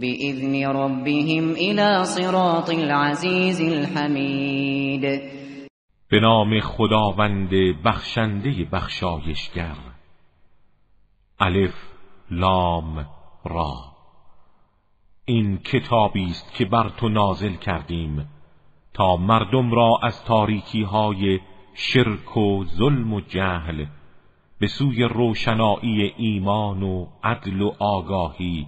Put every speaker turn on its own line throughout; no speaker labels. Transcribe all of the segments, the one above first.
بإذن ربهم إلى صراط العزيز الحمید
به نام خداوند بخشنده بخشایشگر. الف لام را. این کتابی است که بر تو نازل کردیم تا مردم را از تاریکی های شرک و ظلم و جهل به سوی روشنایی ایمان و عدل و آگاهی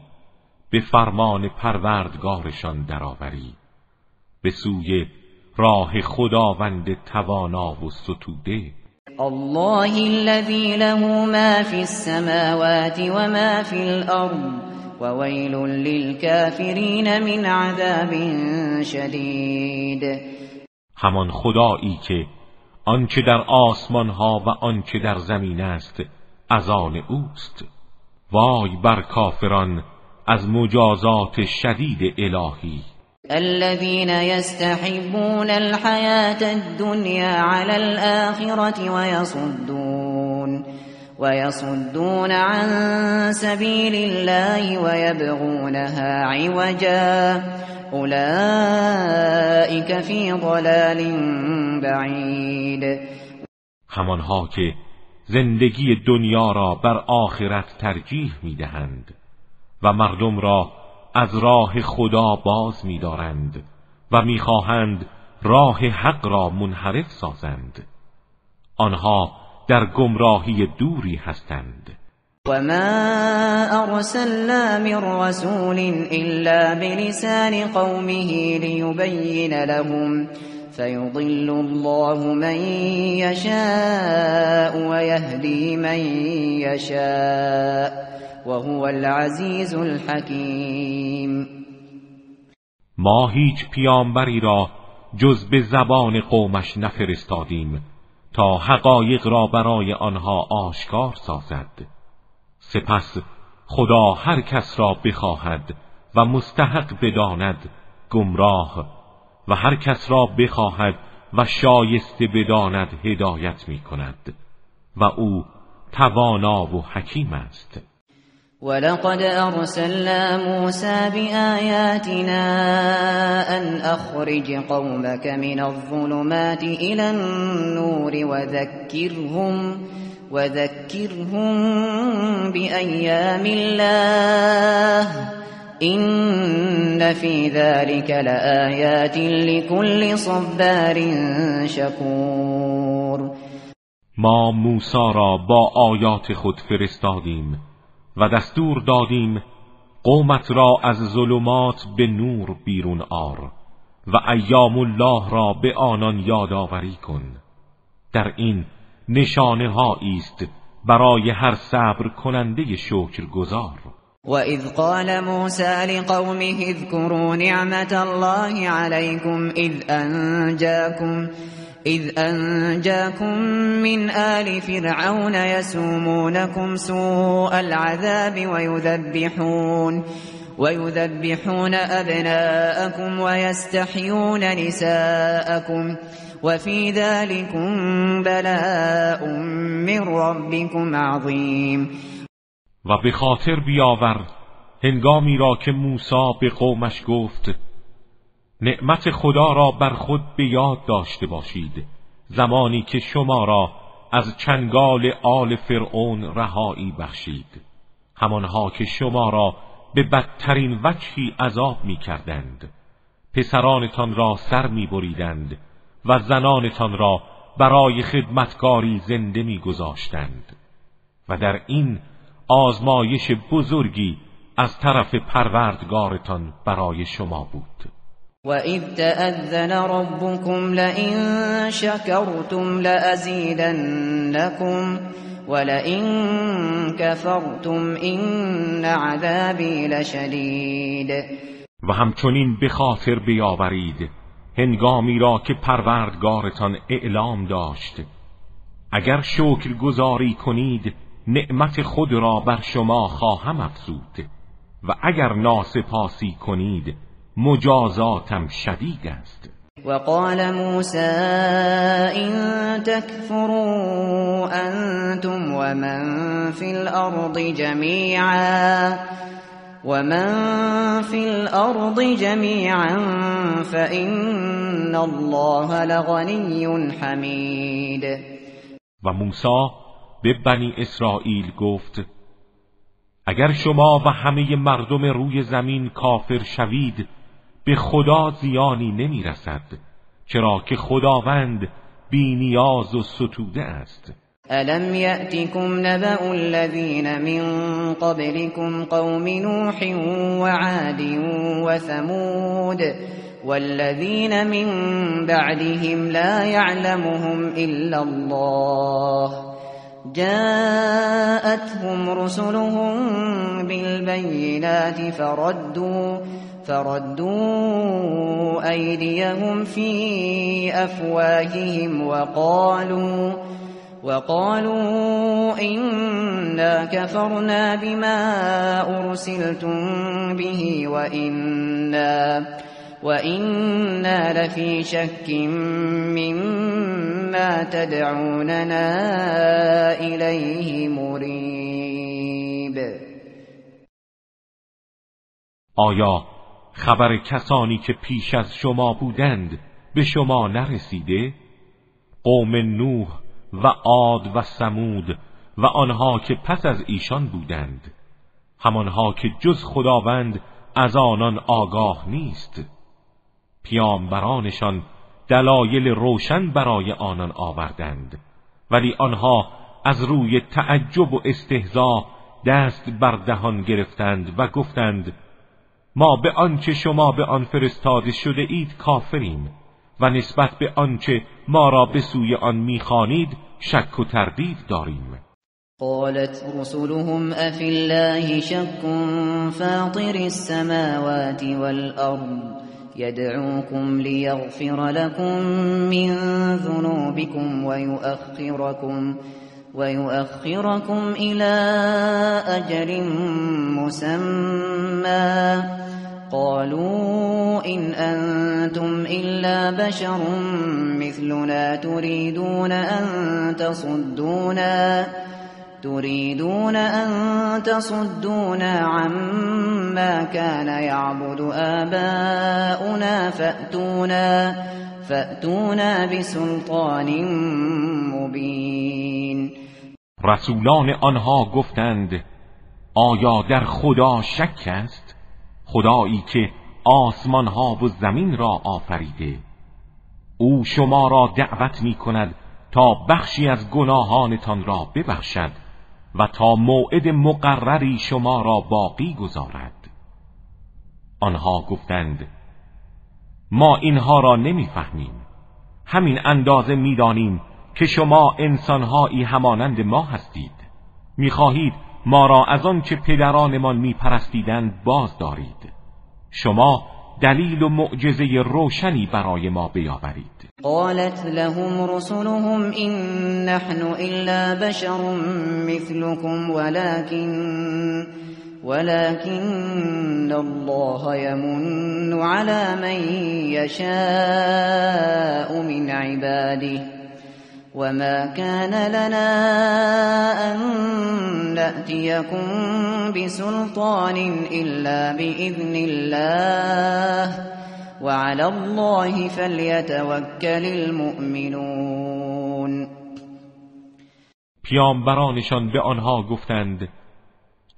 به فرمان پروردگارشان درآوری. به سوی راه خداوند توانا و ستوده.
الله الذي له ما في السماوات وما في الأرض وويل للكافرین من عذاب شدید
همان خدایی که آنچه در آسمان ها و آنچه در زمین است از آن اوست. وای بر کافران از مجازات شدید الهی.
الذين يستحبون الحياة الدنيا على الآخرة ويصدون ويصدون عن سبيل الله ويبغونها عوجا. أولئك في ضلال بعید
همانها که زندگی دنیا را بر آخرت ترجیح می‌دهند. و مردم را از راه خدا باز میدارند و می‌خواهند راه حق را منحرف سازند. آنها در گمراهی دوری هستند.
و ما ارسلنا من رسول الا بلسان قومه ليبين لهم فيضل الله من يشاء ويهدي من يشاء وهو العزيز الحكيم
ما هیچ پیامبری را جز به زبان قومش نفرستادیم تا حقایق را برای آنها آشکار سازد. سپس خدا هر کس را بخواهد و مستحق بداند گمراه و هر کس را بخواهد و شایسته بداند هدایت می کند و او توانا و حکیم است.
ولقد أرسلنا موسى بآياتنا أن أخرج قومك من الظلمات إلى النور وذكرهم وذكرهم بأيام الله إن في ذلك لآيات لكل صبار شكور.
ما موسی را با آیات خود فرستادیم. و دستور دادیم قومت را از ظلمات به نور بیرون آر و ایام الله را به آنان یادآوری کن. در این نشانه است برای هر صبر کننده شکر گذار
و اذ قال موسى لقومه اذكروا نعمت الله عليكم اذ انجاكم إذ أنجاكم من آل فرعون يسومونكم سوء العذاب ويذبحون ويذبحون أبناءكم ويستحيون نساءكم وفي ذلكم بلاء من ربكم عظیم
و به خاطر بیاور هنگامی را که موسی به قومش گفت نعمت خدا را بر خود به یاد داشته باشید. زمانی که شما را از چنگال آل فرعون رهایی بخشید. همانها که شما را به بدترین وجهی عذاب می کردند پسرانتان را سر می بریدند و زنانتان را برای خدمتکاری زنده میگذاشتند. و در این آزمایش بزرگی از طرف پروردگارتان برای شما بود.
و اذ تأذن ربكم لئن شکرتم لأزیدنکم ولئن كفرتم این عذابی لشدید
و همچنین به خاطر بیاورید هنگامی را که پروردگارتان اعلام داشت. اگر شکر گذاری کنید نعمت خود را بر شما خواهم افزود. و اگر ناسپاسی کنید مجازاتم شدید است.
وقال موسى إن تكفروا أنتم ومن في الأرض جميعا ومن في الأرض جميعا فإن الله لغني حمید
و موسی به بنی اسرائیل گفت اگر شما و همه مردم روی زمین کافر شوید به خدا زیانی نمی رسد چرا که خداوند بینیاز و ستوده است.
الم یأتکم نبأ الذین من قبلكم قوم نوح وعاد وثمود والذین من بعدهم لا يعلمهم إلا الله. جاءتهم رسلهم بالبينات فردوا فردوا أيديهم في أفواههم وقالوا وقالوا إنا كفرنا بما أرسلتم به وإنا وإنا لفي شك مما تدعوننا إليه مريب.
خبر کسانی که پیش از شما بودند به شما نرسیده؟ قوم نوح و عاد و سمود و آنها که پس از ایشان بودند. همانها که جز خداوند از آنان آگاه نیست. پیامبرانشان دلایل روشن برای آنان آوردند. ولی آنها از روی تعجب و استهزا دست بر دهان گرفتند و گفتند ما به آنچه شما به آن فرستاده شده اید کافریم و نسبت به آنچه ما را به سوی آن می‌خوانید شک و تردید داریم.
قالت رسلهم افی الله شک فاطر السماوات والارض يدعوكم ليغفر لكم من ذنوبكم ويؤخركم ويؤخركم إلى أجل مسمى. قالوا إن أنتم إلا بشر مثلنا تريدون أن تصدونا تريدون أن تصدونا عما كان يعبد آباؤنا فأتونا فأتونا بسلطان مبین
رسولان آنها گفتند آیا در خدا شک است؟ خدایی که آسمان ها و زمین را آفریده. او شما را دعوت می کند تا بخشی از گناهانتان را ببخشد و تا موعد مقرری شما را باقی گذارد. آنها گفتند ما اینها را نمی‌فهمیم. همین اندازه می‌دانیم که شما انسانهایی همانند ما هستید. می‌خواهید ما را از آنچه پدرانمان میپرستیدند باز دارید شما دلیل و معجزه روشنی برای ما بیاورید.
قالت لهم رسلهم إن نحن إلا بشر مثلكم ولكن ولكن الله يمن على من يشاء من عباده. وما كان لنا أن نأتيكم بسلطان إلا بإذن الله وعلى الله فلیتوکل المؤمنون.
پیامبرانشان به آنها گفتند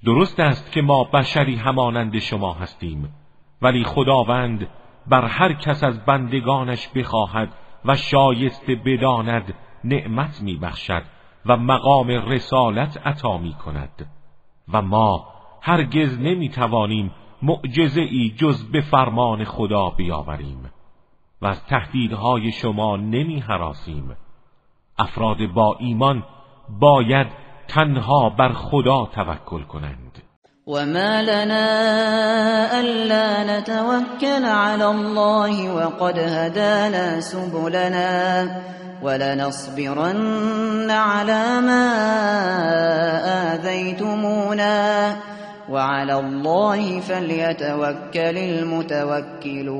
درست است که ما بشری همانند شما هستیم ولی خداوند بر هر کس از بندگانش بخواهد و شایسته بداند نعمت میبخشد و مقام رسالت عطا می کند و ما هرگز نمی‌توانیم معجزه ای جز به فرمان خدا بیاوریم و از تهدیدهای شما نمی حراسیم افراد با ایمان باید تنها بر خدا توکل کنند.
وما لنا ألا نتوكل على الله وقد هدانا سبلنا. ولنصبرن على ما آذيتمونا وعلى الله فليتوكل المتوكلون.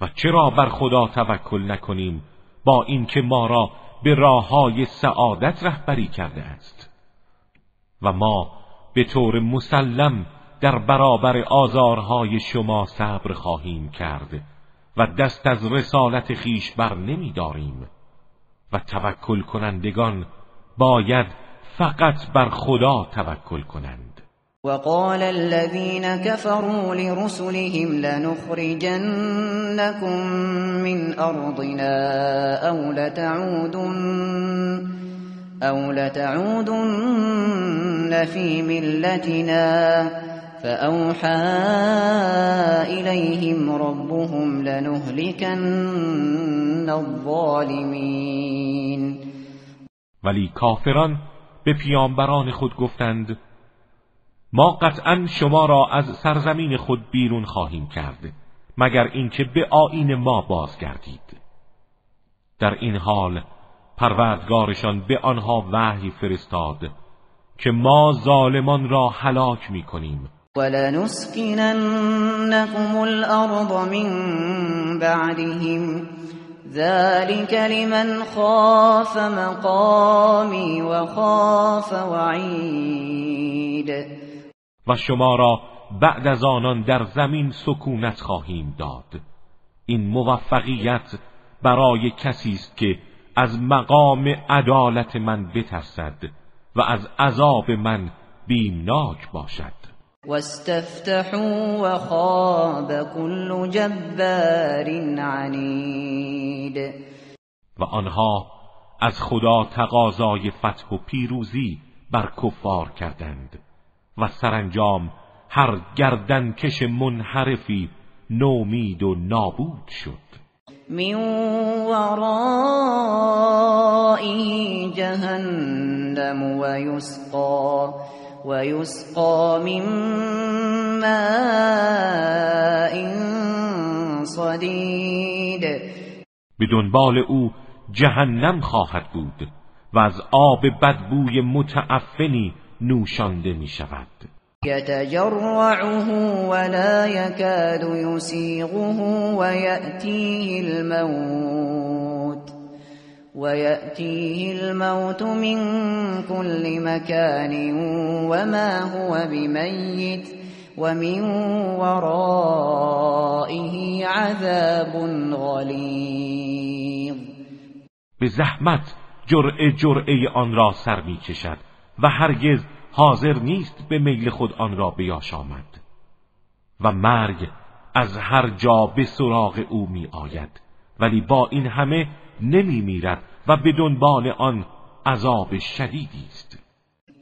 و چرا بر خدا توکل نکنیم با اینکه ما را به راه های سعادت رهبری کرده است؟ و ما به طور مسلم در برابر آزارهای شما صبر خواهیم کرد. و دست از رسالت خیش بر نمی داریم. و توکل کنندگان باید فقط بر خدا توکل کنند.
وقال الذين كفروا لرسلهم لنخرجنكم من أرضنا أو لتعودن أو لتعودن في ملتنا فأوحى إليهم ربهم لنهلكن الظالمين.
ولی کافران به پیامبران خود گفتند ما قطعا شما را از سرزمین خود بیرون خواهیم کرد مگر اینکه به آین ما بازگردید. در این حال پروردگارشان به آنها وحی فرستاد که ما ظالمان را هلاک می کنیم
ولنسكننكم الأرض من بعدهم ذلك لمن خاف مقامی و خاف وعید
و شما را بعد از آنان در زمین سکونت خواهیم داد. این موفقیت برای کسی است که از مقام عدالت من بترسد و از عذاب من بیمناک باشد.
واستفتحوا وخاب كل جبار عنید
و آنها از خدا تقاضای فتح و پیروزی بر کفار کردند و سرانجام هر گردنکش منحرفی نومید و نابود شد.
من ورائه جهنم و یسقا و یسقا من ماء صدید
به دنبال او جهنم خواهد بود و از آب بدبوی متعفنی نوشانده می شود
يتجرعه ولا يكاد يسيغه ويأتيه الموت. ويأتيه الموت من كل مكان وما هو بميت ومن ورائه عذاب غلیظ
به زحمت جرعه جرعه آن را سر می کشد و هرگز حاضر نیست به میل خود آن را بیاش آمد و مرگ از هر جا به سراغ او می آید. ولی با این همه نمی میرد و به دنبال آن عذاب شدیدی است.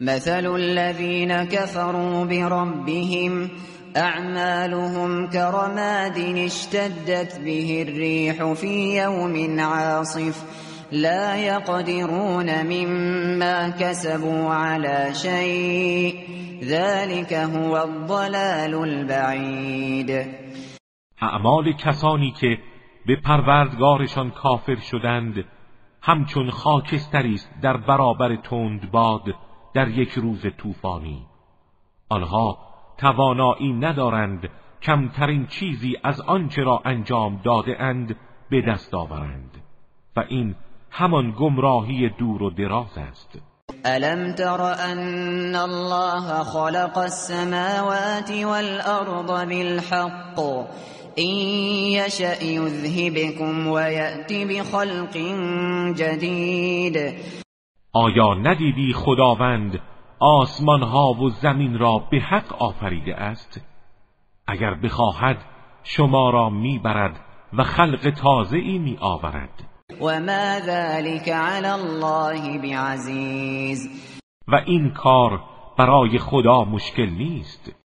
مثل الذين كفروا بربهم اعمالهم كرماد اشتدت به الريح في يوم عاصف لا يقدرون مما كسبوا على شيء ذلك هو الضلال البعید.
اعمال کسانی که به پروردگارشان کافر شدند همچون خاکستری است در برابر تند باد در یک روز طوفانی. آنها توانایی ندارند کمترین چیزی از آنچه را انجام داده اند به دست آورند و این همان گمراهی دور و دراز است.
الم تر ان الله خلق السماوات والارض بالحق یذهبکم و یأتی بخلق جدید
آیا ندیدی خداوند آسمان ها و زمین را به حق آفریده است؟ اگر بخواهد شما را می‌برد و خلق تازه ای می آورد
وما ذلك على الله بعزیز
و این کار برای خدا مشکل نیست.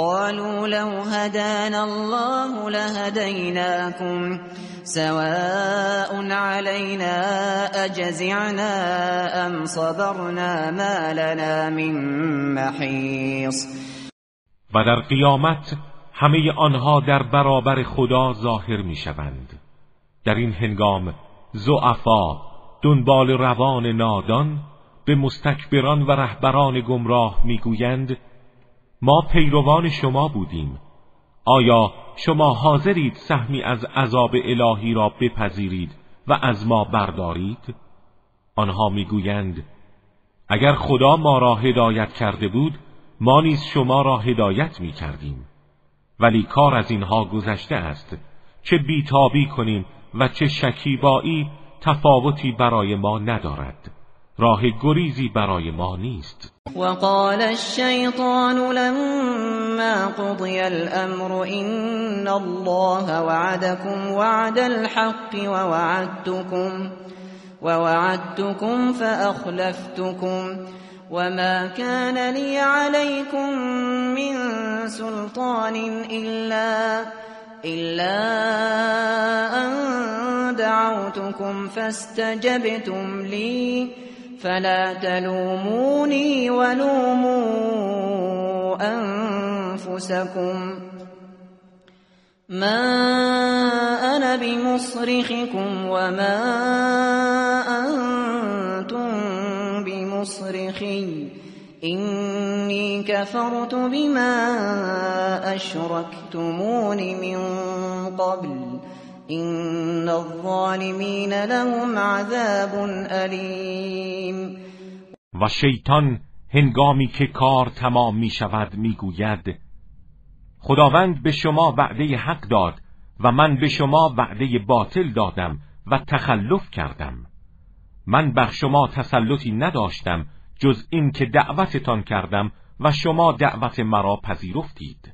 قالوا لو هدانا الله لهديناكم سواء علينا اجزعنا ام صبرنا ما لنا من محیص
و در قیامت همه آنها در برابر خدا ظاهر می شوند در این هنگام زعفا دنبال روان نادان به مستکبران و رهبران گمراه می‌گویند ما پیروان شما بودیم. آیا شما حاضرید سهمی از عذاب الهی را بپذیرید و از ما بردارید؟ آنها می‌گویند اگر خدا ما را هدایت کرده بود ما نیز شما را هدایت می کردیم ولی کار از اینها گذشته است. چه بیتابی کنیم و چه شکیبایی تفاوتی برای ما ندارد. راه گریزی برای ما نیست.
وقال الشیطان لما قضی الأمر إن الله وعدكم وعد الحق ووعدتكم ووعدتكم فأخلفتكم وما كان لي عليكم من سلطان إلا إلا أن دعوتكم فاستجبتم لي فلا تلوموني ولوموا أنفسكم. ما أنا بمصرخكم وما أنتم بمصرخي. إني كفرت بما أشركتمون من قبل. این الظالمین لهم عذاب علیم
و شیطان هنگامی که کار تمام می شود می گوید خداوند به شما وعده حق داد و من به شما وعده باطل دادم و تخلف کردم. من بر شما تسلطی نداشتم جز این که دعوتتان کردم و شما دعوت مرا پذیرفتید.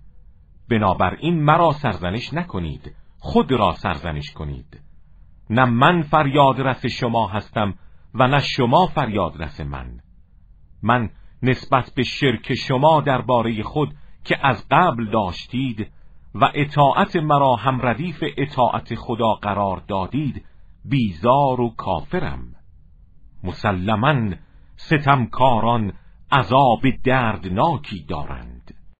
بنابراین مرا سرزنش نکنید خود را سرزنش کنید. نه من فریاد رس شما هستم و نه شما فریاد رس من. من نسبت به شرک شما درباره خود که از قبل داشتید و اطاعت مرا هم ردیف اطاعت خدا قرار دادید بیزار و کافرم. مسلما ستمکاران عذاب دردناکی دارند.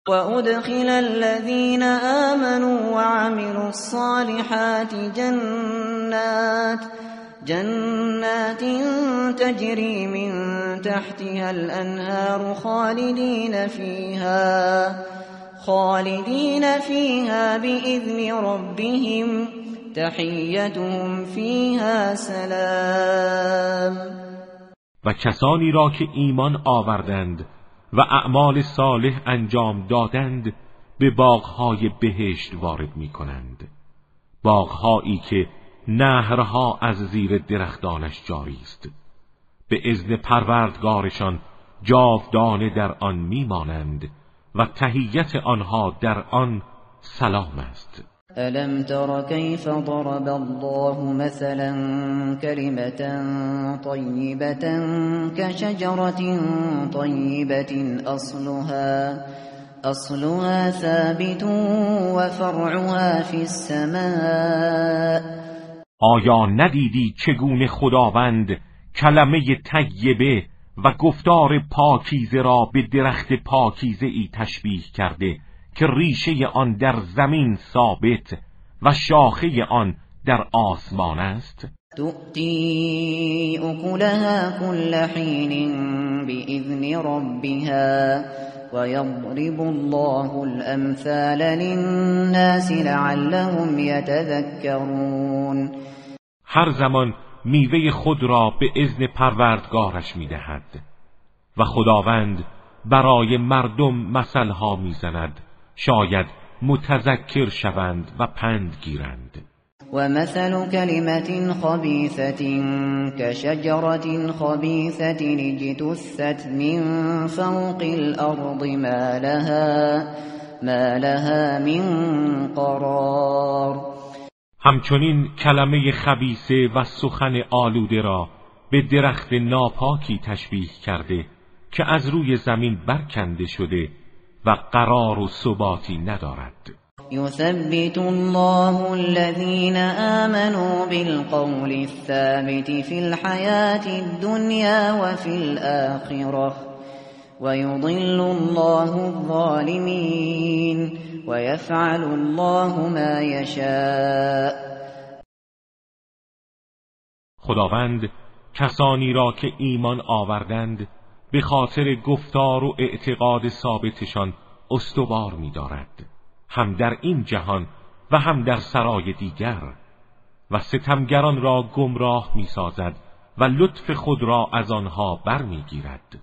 وأدخل الذين آمنوا وعملوا الصالحات جنات جنات تجري من تحتها الأنهار خالدين فيها خالدين فيها بإذن ربهم تحيتهم فيها سلام.
و کسانی را که ایمان آوردند و اعمال صالح انجام دادند به باغهای بهشت وارد می کنند باغهایی که نهرها از زیر درختانش جاری است. به اذن پروردگارشان جاودانه در آن میمانند و تهیت آنها در آن سلام است.
ألم تر كيف ضرب الله مثلا كلمة طيبة كشجرة طيبة أصلها أصلها ثابت وفرعها في السماء.
آیا ندیدی چگونه خداوند کلمه طیبه و گفتار پاکیزه را به درخت پاکیزه ای تشبیه کرده؟ که ریشه آن در زمین ثابت و شاخه آن در آسمان است.
تؤتی اکلها كل حین بإذن ربها ويضرب الله الامثال للناس لعلهم يتذكرون.
هر زمان میوه خود را به اذن پروردگارش می‌دهد و خداوند برای مردم مثلها می‌زند. شاید متذکر شوند و پند گیرند.
ومثل كلمة خبيثة كشجرة خبيثة اجتثت من فوق الأرض ما لها, ما لها من قرار.
همچنین کلمه خبیسه و سخن آلوده را به درخت ناپاکی تشبیه کرده که از روی زمین برکنده شده. و قرار و ثباتی ندارد.
يثبت الله الذين آمنوا بالقول الثابت في الحياة الدنيا وفي الآخرة ويضل الله الظالمين ويفعل الله ما يشاء
خداوند کسانی را که ایمان آوردند به خاطر گفتار و اعتقاد ثابتشان استوار می‌دارد. هم در این جهان و هم در سرای دیگر. و ستمگران را گمراه می‌سازد و لطف خود را از آنها برمیگیرد.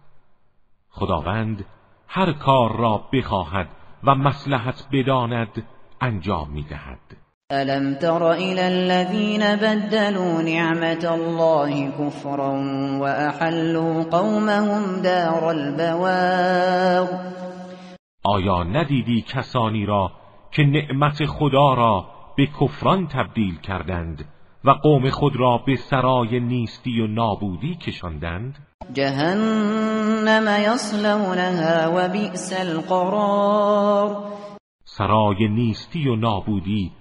خداوند هر کار را بخواهد و مسلحت بداند انجام می‌دهد.
الم تر الى الذين بدلوا نعمت الله كفرا واحلوا قومهم دار البوار
آیا ندیدی کسانی را که نعمت خدا را به کفران تبدیل کردند و قوم خود را به سرای نیستی و نابودی کشاندند؟
جهنم یصلونها و بئس القرار.
سرای نیستی و نابودی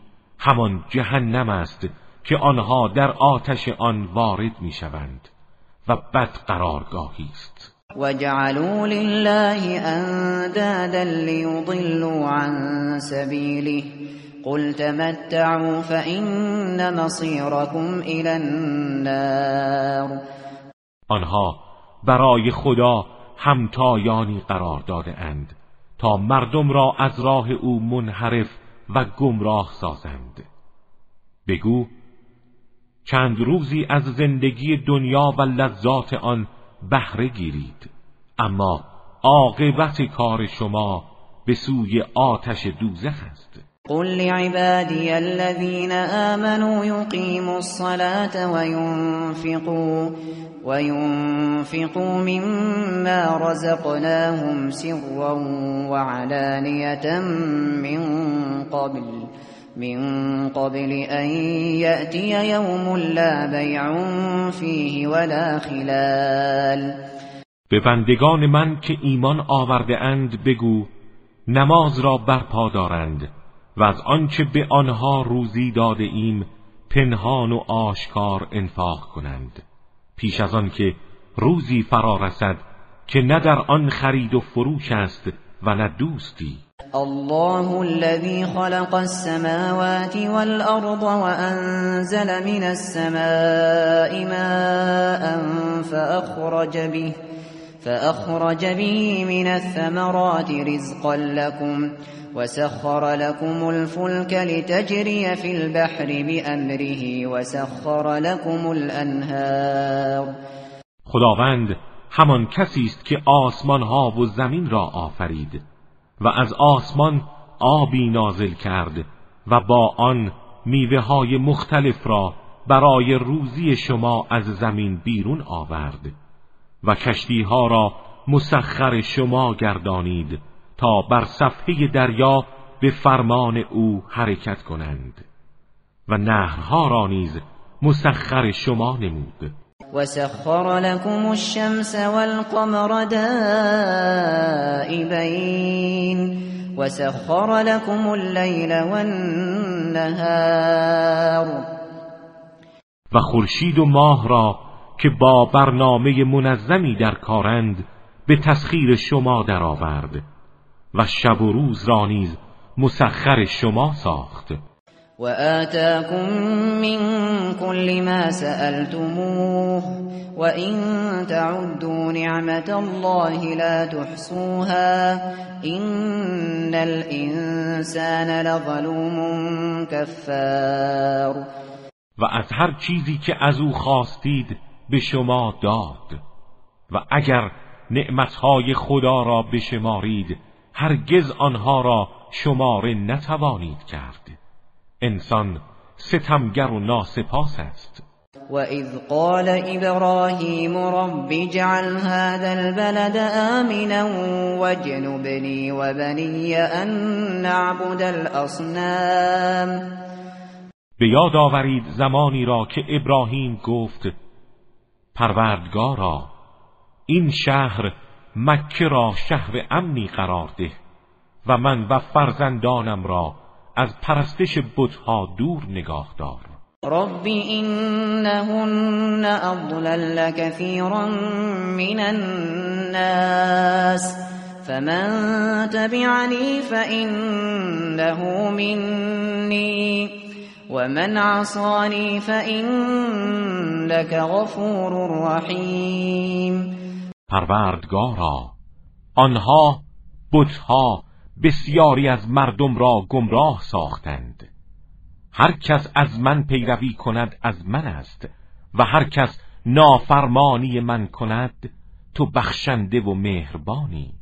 همان جهنم است که آنها در آتش آن وارد می‌شوند و بد قرارگاهی است.
وجعلوا لله اندادا ليضلوا عن سبيله. قل تمتعوا فإن مصيركم إلى النار.
آنها برای خدا همتایانی قرار داده اند تا مردم را از راه او منحرف و گمراه سازند. بگو چند روزی از زندگی دنیا و لذات آن بهره گیرید اما عاقبت کار شما به سوی آتش دوزخ است.
قل لعبادي الذين آمنوا يقيموا الصلاة وينفقوا وينفقوا مما رزقناهم سرا وعلانية من قبل من قبل أن يأتي يوم لا بيع فيه ولا خلال.
به بندگان من که ایمان آورده اند بگو نماز را برپا دارند. و از آنچه به آنها روزی داده ایم پنهان و آشکار انفاق کنند. پیش از آن که روزی فرا رسد که نه در آن خرید و فروش است و نه دوستی.
الله الذي خلق السماوات والأرض وأنزل من السماء ماء فأخرج به فأخرج به من الثمرات رزقا لكم وسخر لكم الفلك لتجري في البحر بأمره وسخر لكم الأنهار.
خداوند همان کسی است که آسمان ها و زمین را آفرید و از آسمان آبی نازل کرد و با آن میوه های مختلف را برای روزی شما از زمین بیرون آورد. و کشتی ها را مسخر شما گردانید تا بر صفحه دریا به فرمان او حرکت کنند و نهرها را نیز مسخر شما نمود.
وسخر لكم الشمس والقمر دائبين وسخر لكم الليل والنهار.
و خورشید و ماه را که با برنامه منظمی در کارند به تسخیر شما درآورد و شب و روز را نیز مسخر شما ساخت.
وآتاكم من كل ما سألتموه وإن تعدوا نعمة الله لا تحصوها إن الإنسان لظلوم كفار
و از هر چیزی که از او خواستید به شما داد. و اگر نعمتهای خدا را بشمارید هرگز آنها را شماره نتوانید کرد. انسان ستمگر و ناسپاس است.
وإذ قال إبراهيم رب اجعل هذا البلد آمنا واجنبني وبني أن نعبد الأصنام
به یاد آورید زمانی را که ابراهیم گفت پروردگارا این شهر مکه را شهر امنی قرار ده و من و فرزندانم را از پرستش بتها دور نگاه دار.
رب إنهن أضلل كثيرا من الناس فمن تبعني فإنه مني ومن عصاني فإنك غفور رحیم
پروردگارا آنها بتها بسیاری از مردم را گمراه ساختند. هر کس از من پیروی کند از من است و هر کس نافرمانی من کند تو بخشنده و مهربانی.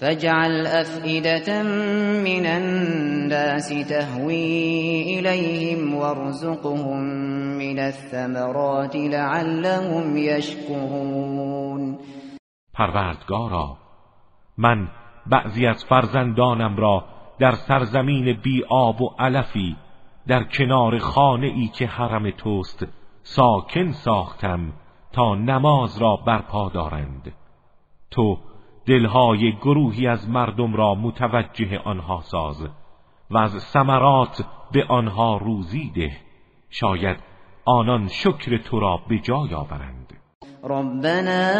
فاجعل أفئدة من الناس تهوي إليهم وارزقهم من الثمرات لعلهم يشكرون.
پروردگارا من بعضی از فرزندانم را در سرزمین بی آب و علفی در کنار خانه ای که حرم توست ساکن ساختم تا نماز را برپا دارند. تو دلهای گروهی از مردم را متوجه آنها ساز و از ثمرات به آنها روزی ده. شاید آنان شکر تو را به جای آورند.
ربنا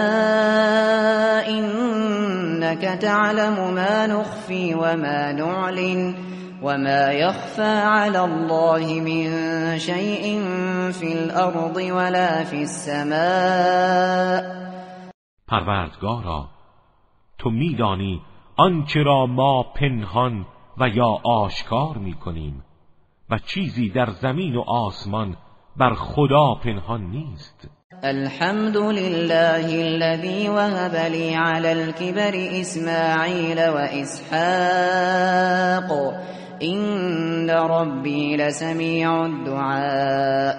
إنك تعلم ما نخفي وما نعلن وما يخفى على الله من شيء في الأرض ولا في السماء.
پروردگارا تو میدانی آنچه را ما پنهان و یا آشکار می‌کنیم و چیزی در زمین و آسمان بر خدا پنهان نیست.
الحمد لله الذي وهب لي على الكبر إسماعيل وإسحاق إن ربي لسميع الدعاء.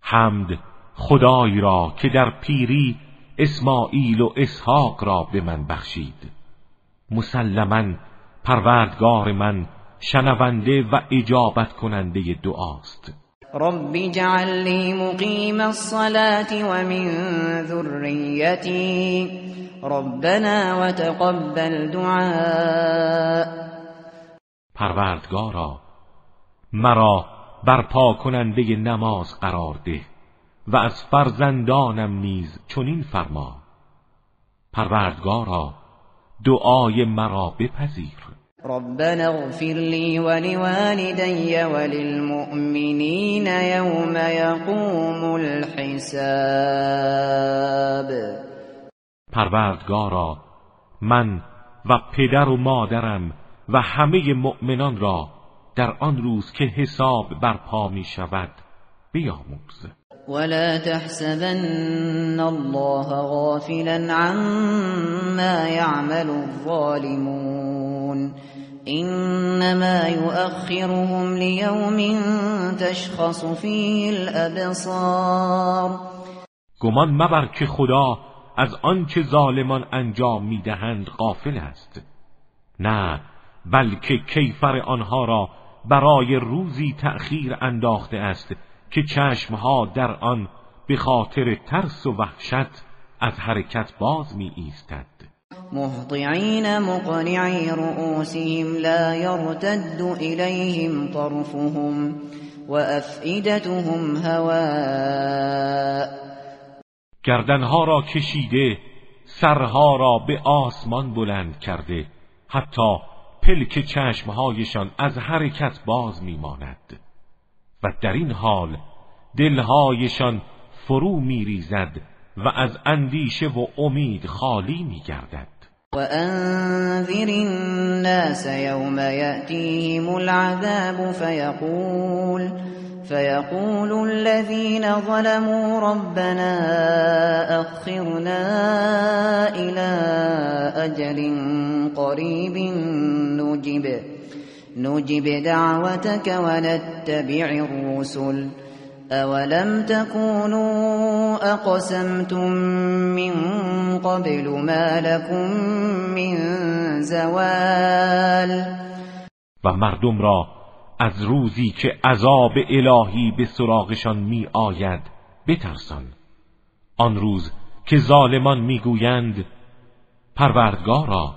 حمد خدای را که در پیری اسماعیل و اسحاق را به من بخشید. مسلما پروردگار من شنونده و اجابت کننده دعاست.
رب اجعل لي مقيم الصلاة ومن ذريتي ربنا وتقبل دعاء
پروردگارا مرا برپا کننده نماز قرار ده. و از فرزندانم نیز چنین فرما پروردگارا دعای مرا بپذیر.
ربنا اغفر لي ولوالدي وللمؤمنين يوم يقوم الحساب.
پروردگارا من و پدر و مادرم و همه مؤمنان را در آن روز که حساب برپا می شود بیاموز
ولا تحسبن الله غافلا عما يعمل الظالمون انما يؤخرهم ليوم تشخص فيه الابصار
گمان مبر که خدا از آنچه ظالمان انجام می‌دهند غافل است. نه بلکه کیفر آنها را برای روزی تأخیر انداخته است. که چشمها در آن به خاطر ترس و وحشت از حرکت باز می ایستد
مهطعین مقنعی رؤوسهم لا يرتد إليهم طرفهم وأفئدتهم هواء
گردنها را کشیده سرها را به آسمان بلند کرده حتی پلک چشمهایشان از حرکت باز میماند. و در این حال دلهایشان فرو میریزد و از اندیشه و امید خالی میگردد.
وأنذر الناس يوم يأتيهم العذاب فيقول فيقول الذين ظلموا ربنا أخرنا إلى أجل قريب نجب. نجب دعوتك ونتبع الرسل. أولم تكونوا أقسمتم من قبل ما لكم من زوال؟
و مردم را از روزی که عذاب الهی به سراغشان می آید بترسان. آن روز که ظالمان می‌گویند پروردگارا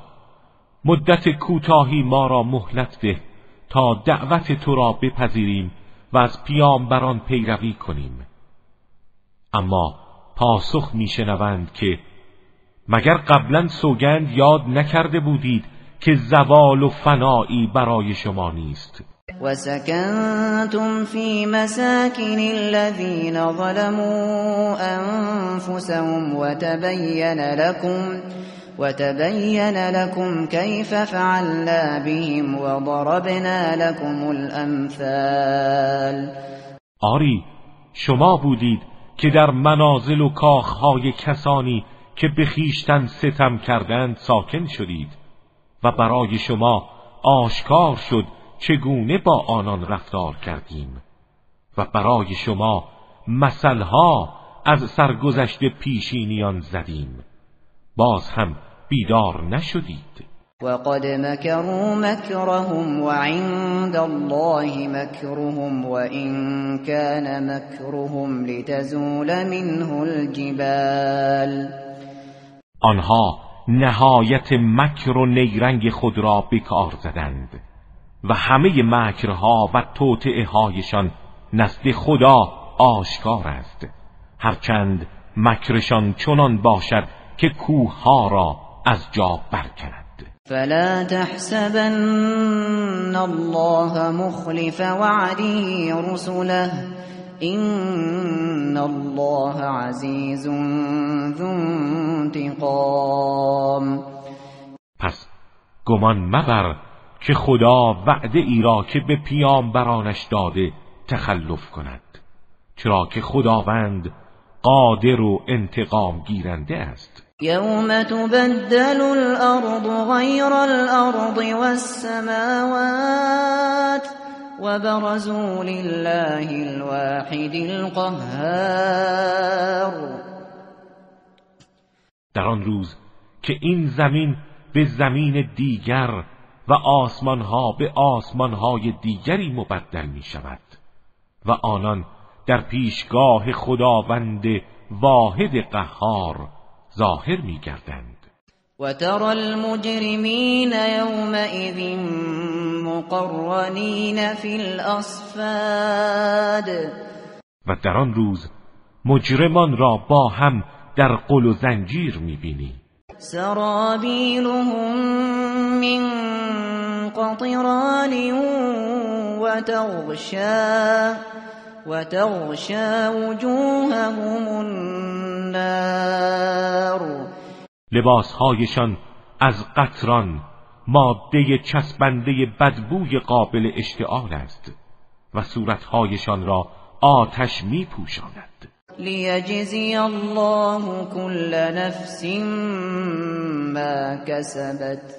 مدت کوتاهی ما را مهلت ده. تا دعوت تو را بپذیریم و از پیامبران پیروی کنیم. اما پاسخ میشنوند که مگر قبلا سوگند یاد نکرده بودید که زوال و فنایی برای شما نیست؟
وسكنتم في مساكن الذين ظلموا أنفسهم وتبين لكم وتبين لكم كيف فعلنا بهم وضربنا لكم الامثال
آری شما بودید که در منازل و کاخهای کسانی که به خیشتن ستم کردند ساکن شدید و برای شما آشکار شد چگونه با آنان رفتار کردیم و برای شما مثلها از سرگذشت پیشینیان زدیم. باز هم بیدار نشدید.
وقد مكروا مكرهم وعند الله مكرهم وإن كان مكرهم لتزول منه الجبال.
آنها نهایت مکر و نیرنگ خود را بکار زدند و همه مکرها و توطعه هایشان نزد خدا آشکار است. هرچند مکرشان چنان باشد که کوه ها را از جا برکند.
فلا تحسبن الله مخلف وعده رسله. این الله عزیز ذو انتقام.
پس گمان مبر که خدا وعده ای را که به پیامبرانش داده تخلف کند. چرا که خداوند قادر و انتقام گیرنده است.
یوم تبدل الارض غیر الارض والسماوات وبرزوا لله الواحد القهار.
در آن روز که این زمین به زمین دیگر و آسمانها به آسمانهای دیگری مبدل می شود و آنان در پیشگاه خداوند واحد قهار ظاهر می گردند
و ترى المجرمین یومئذ مقرنین فی الاصفاد
و در آن روز مجرمان را با هم در قل و زنجیر می‌بینی.
سرابیلهم من قطران و تغشا و تغشا وجوههم النار.
لباسهایشان از قطران ماده چسبنده بدبوی قابل اشتعال است و صورتهایشان را آتش می پوشاند
لیجزی الله كل نفس ما كسبت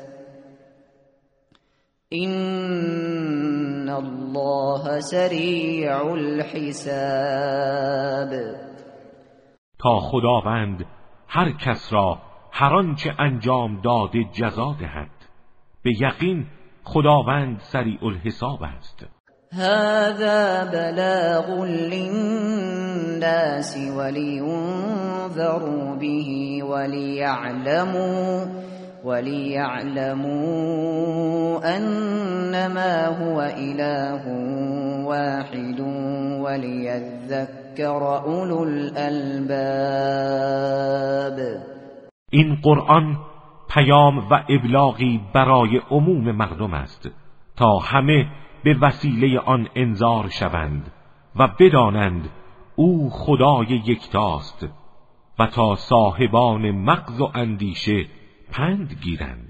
این الله سریع الحساب.
تا خداوند هر کس را هر آنچه انجام داده جزا دهد. به یقین خداوند سریع الحساب است.
هذا بلاغ للناس ولينذروا به وليعلموا وليعلموا أنما هو إله واحد وليذكر أولو الألباب.
این قرآن پیام و ابلاغی برای عموم مردم است تا همه به وسیله آن انذار شوند و بدانند او خدای یکتاست و تا صاحبان مغز و اندیشه پند گیرند.